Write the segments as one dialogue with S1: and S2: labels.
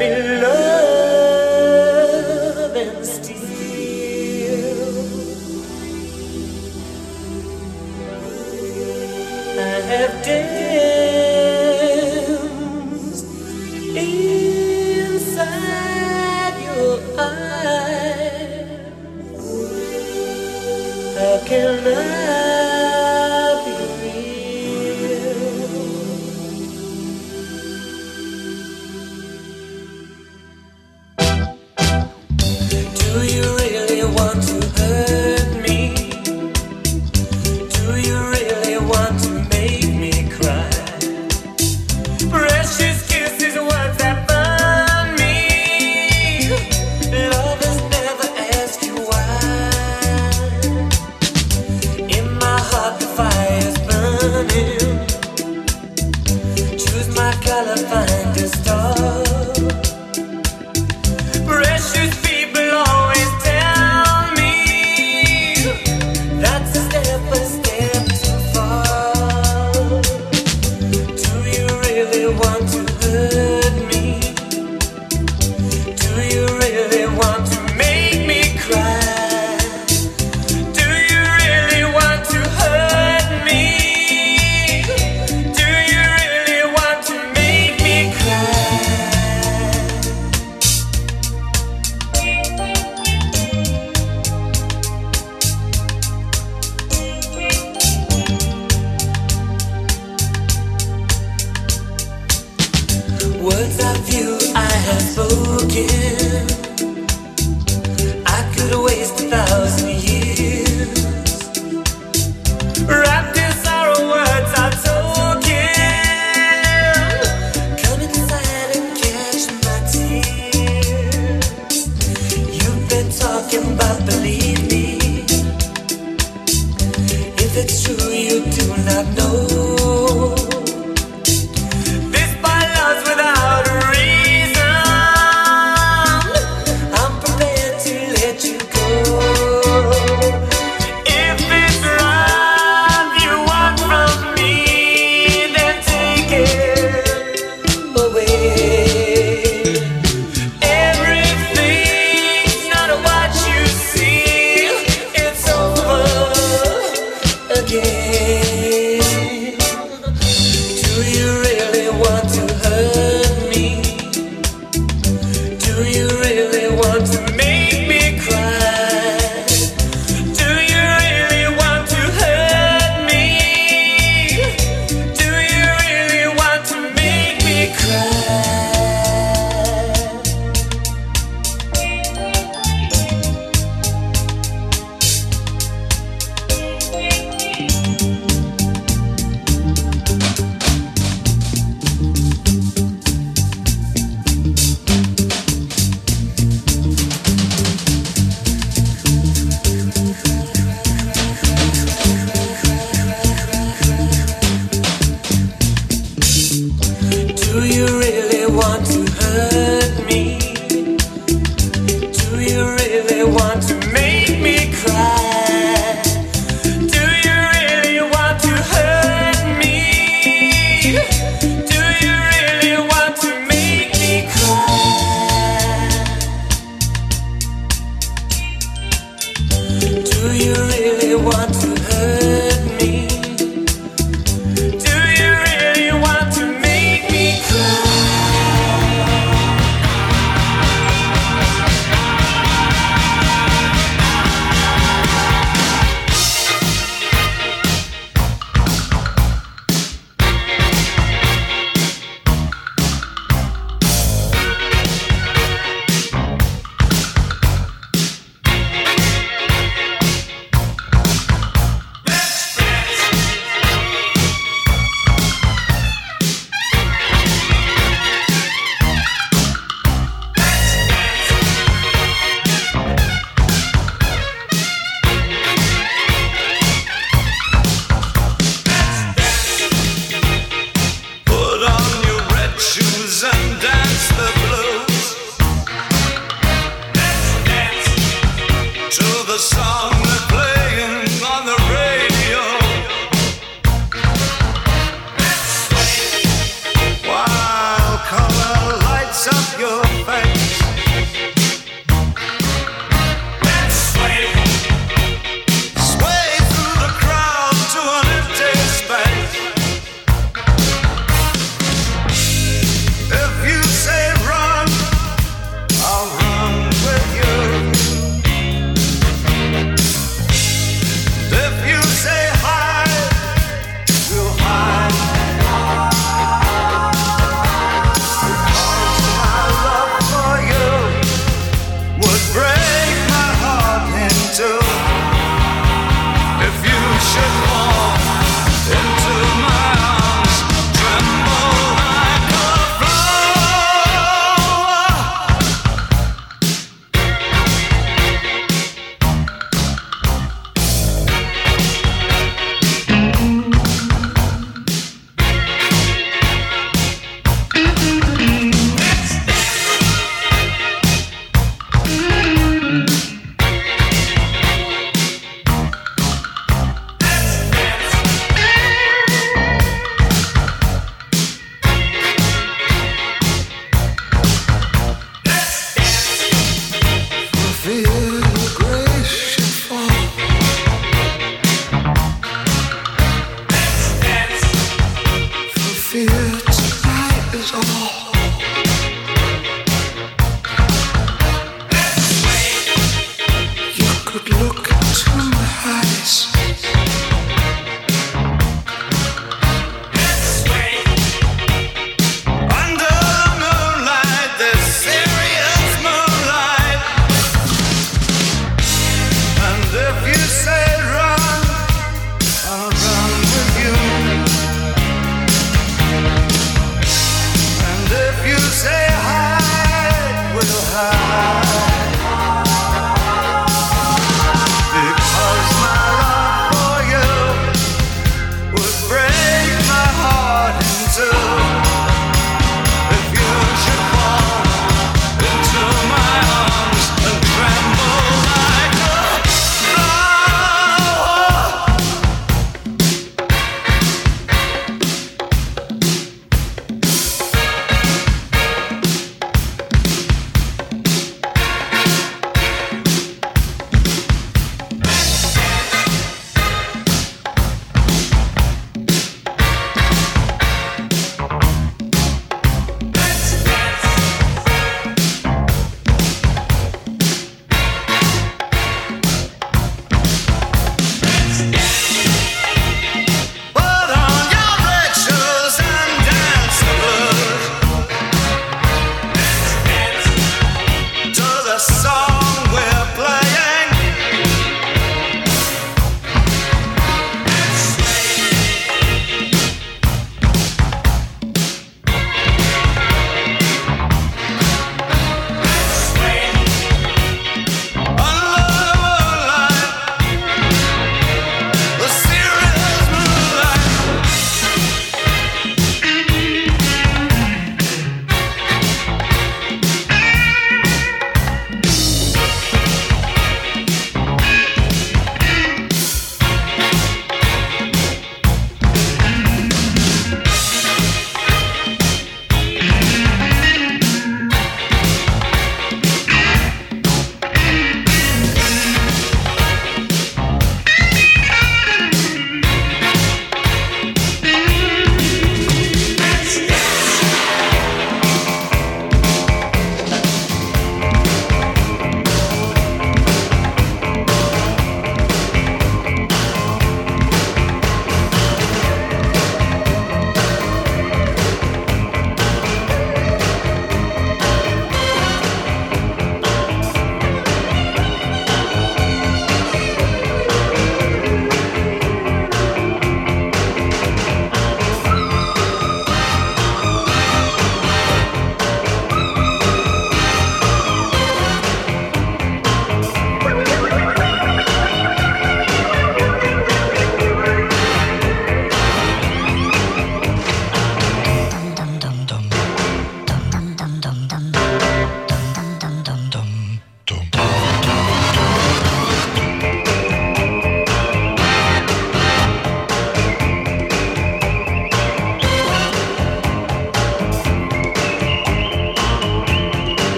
S1: me
S2: love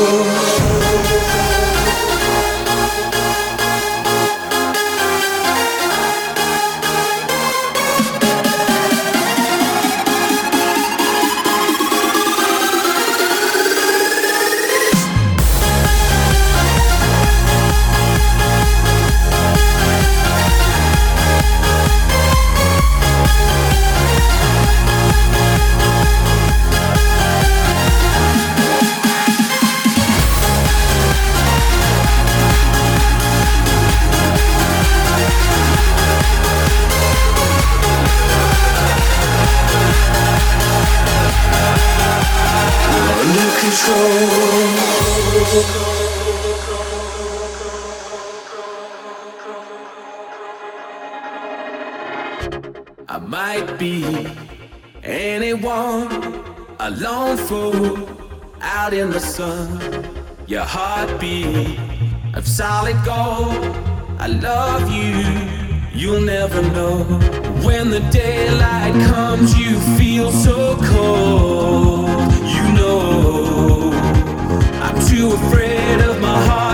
S3: you. go. I love you, you'll never know. When the daylight comes, you feel so cold. You know, I'm too afraid of my heart.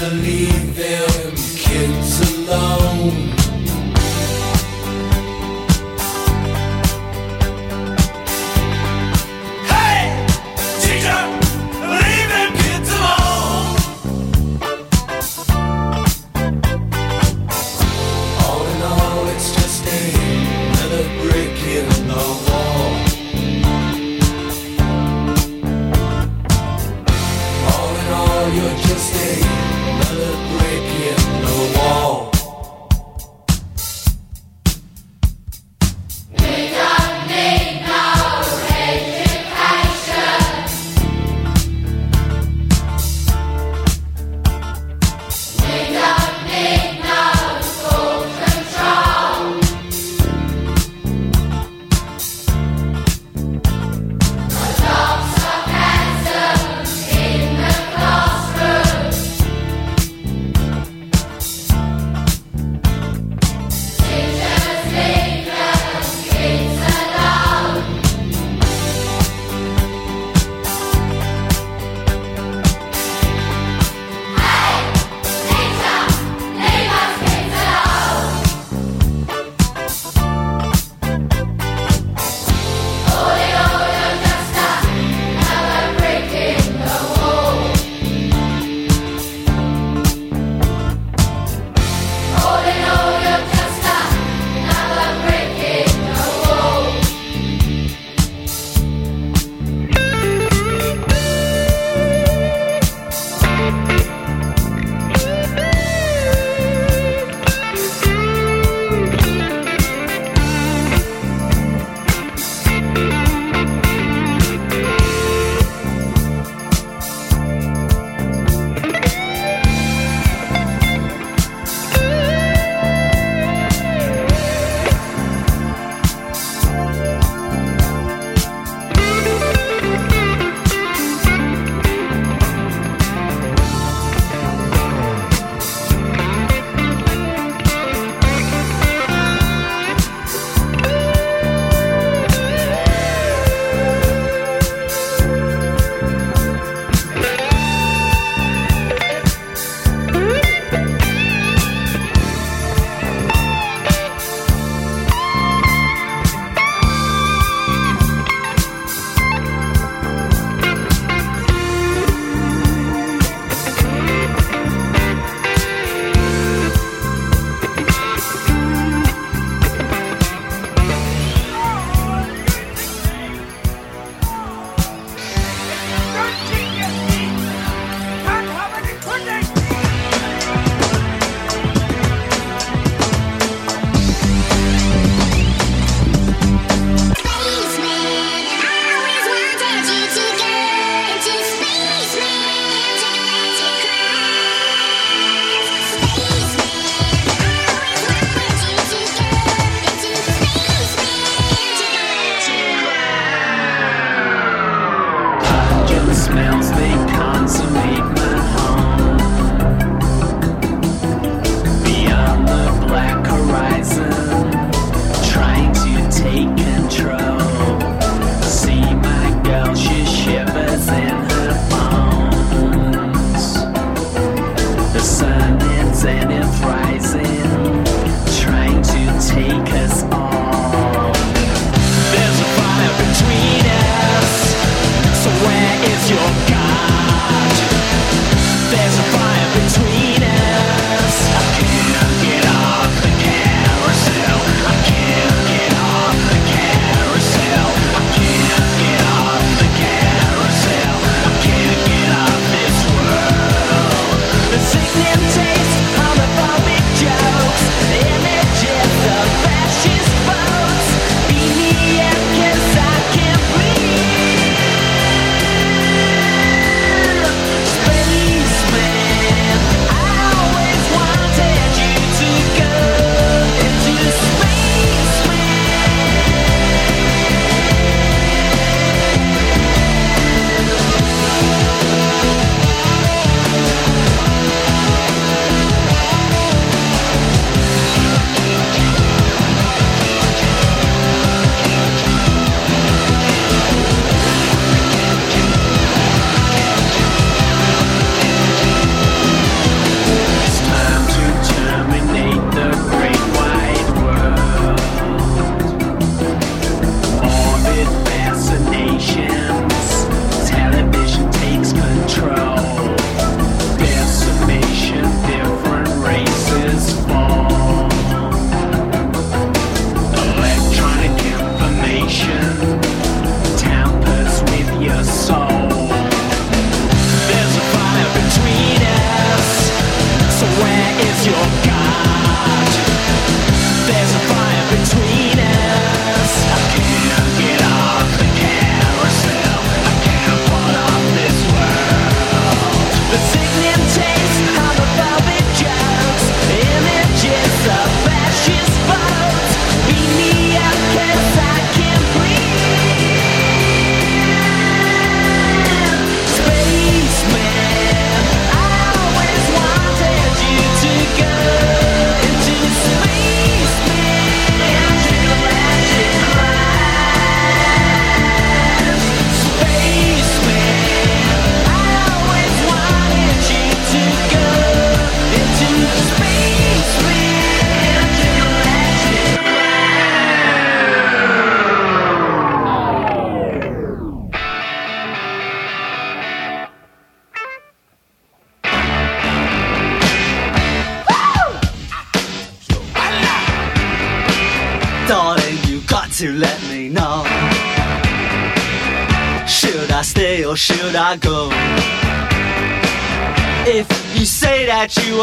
S4: Leave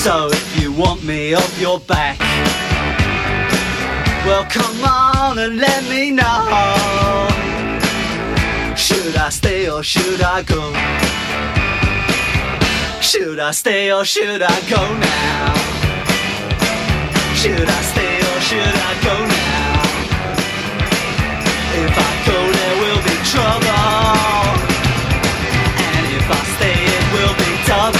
S5: So if you want me off your back, well come on and let me know. Should I stay or should I go? Should I stay or should I go now? Should I stay or should I go now? If I go, there will be trouble. And if I stay, it will be double.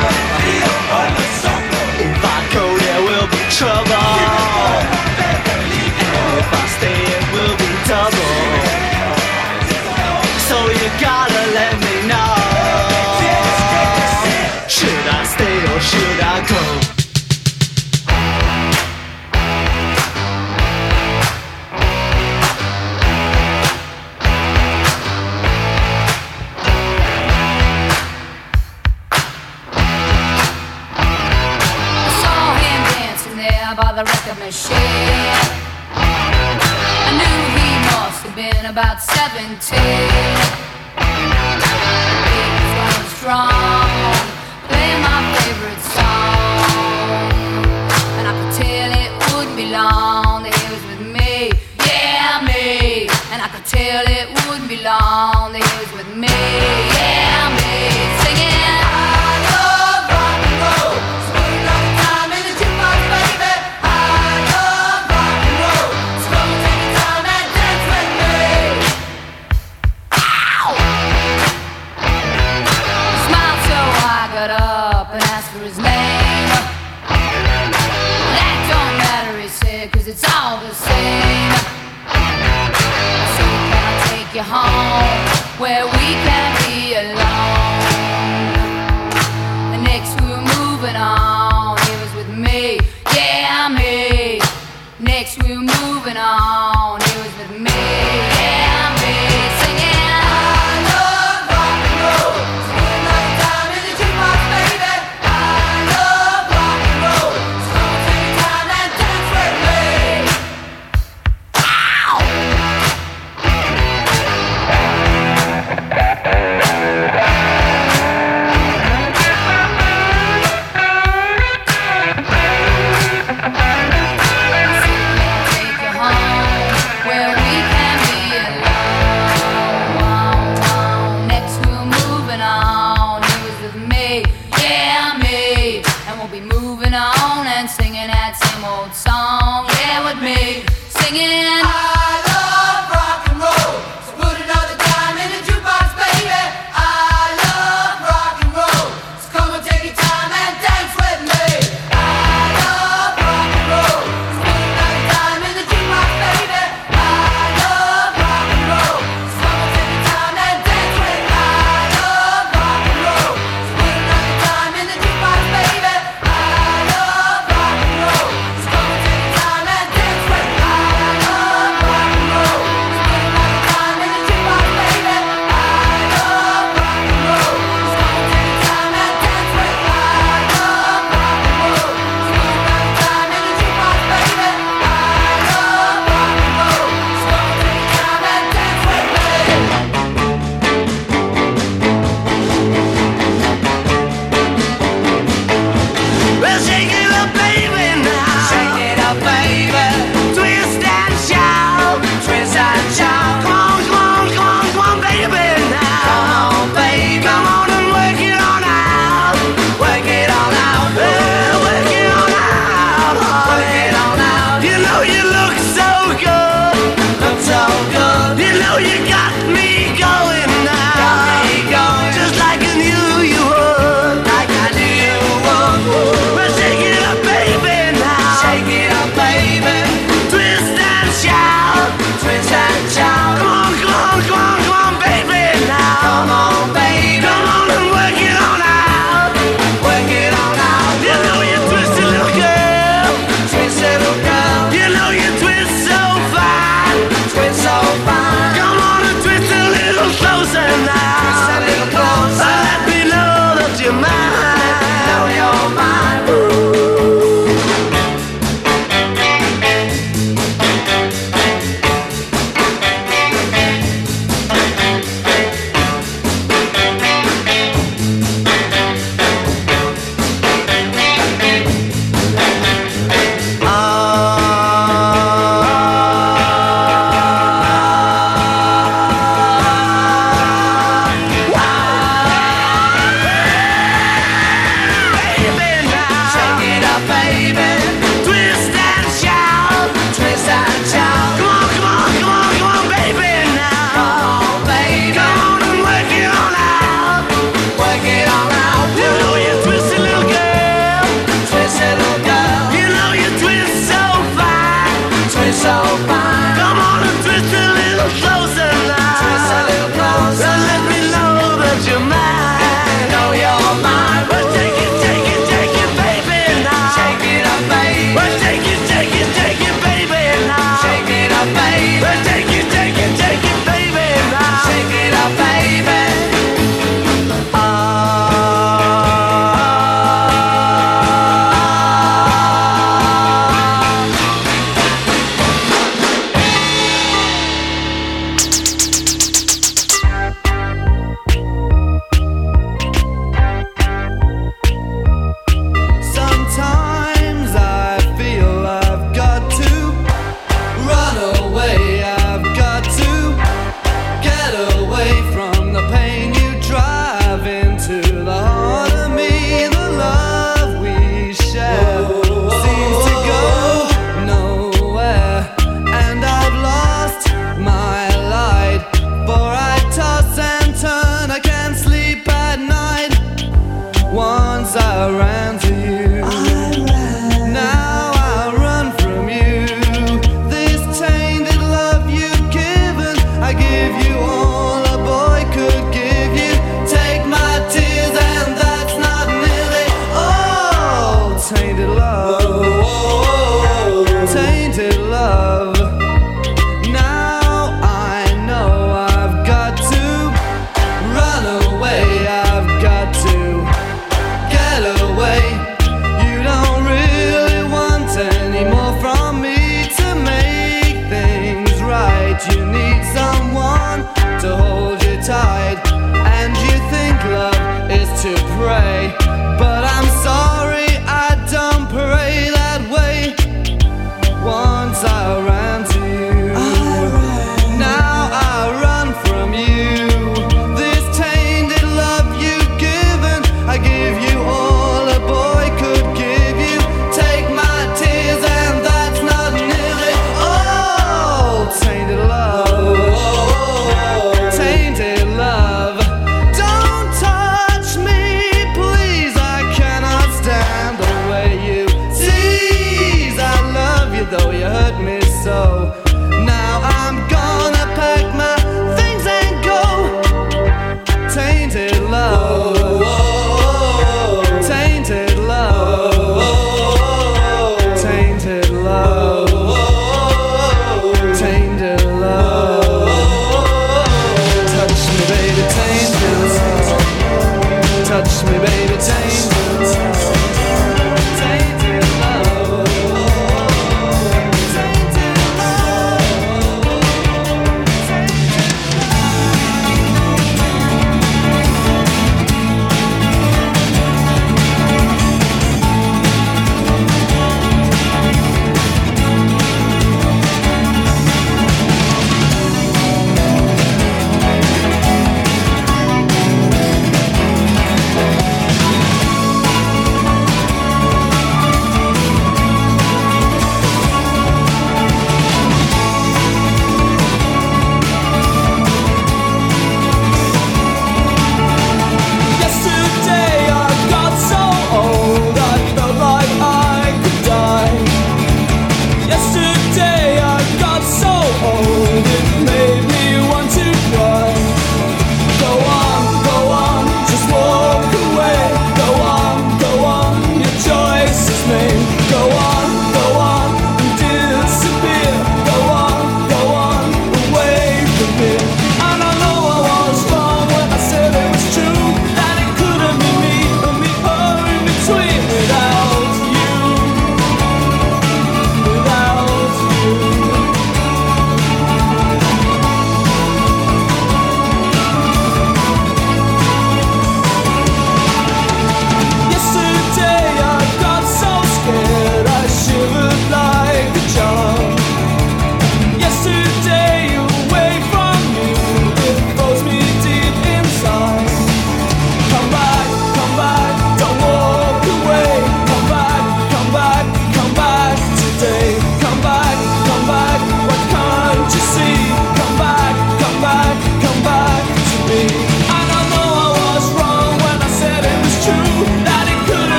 S5: I
S1: knew he must have been about 17. We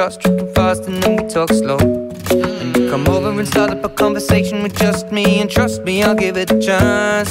S6: shots, tripping fast, and then we talk slow. And come over and start up a conversation with just me, and trust me, I'll give it a chance.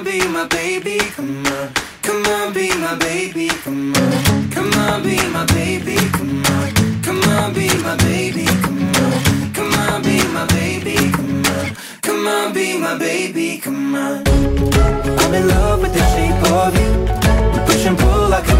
S6: On, be my baby. Come on. Come on, be my baby. Come on. Come on, be my baby. Come on. Come on, be my baby. Come on. Come on, be my baby. Come on. Come on, be my baby. Come on. I'm in love with the shape of you. We push and pull like a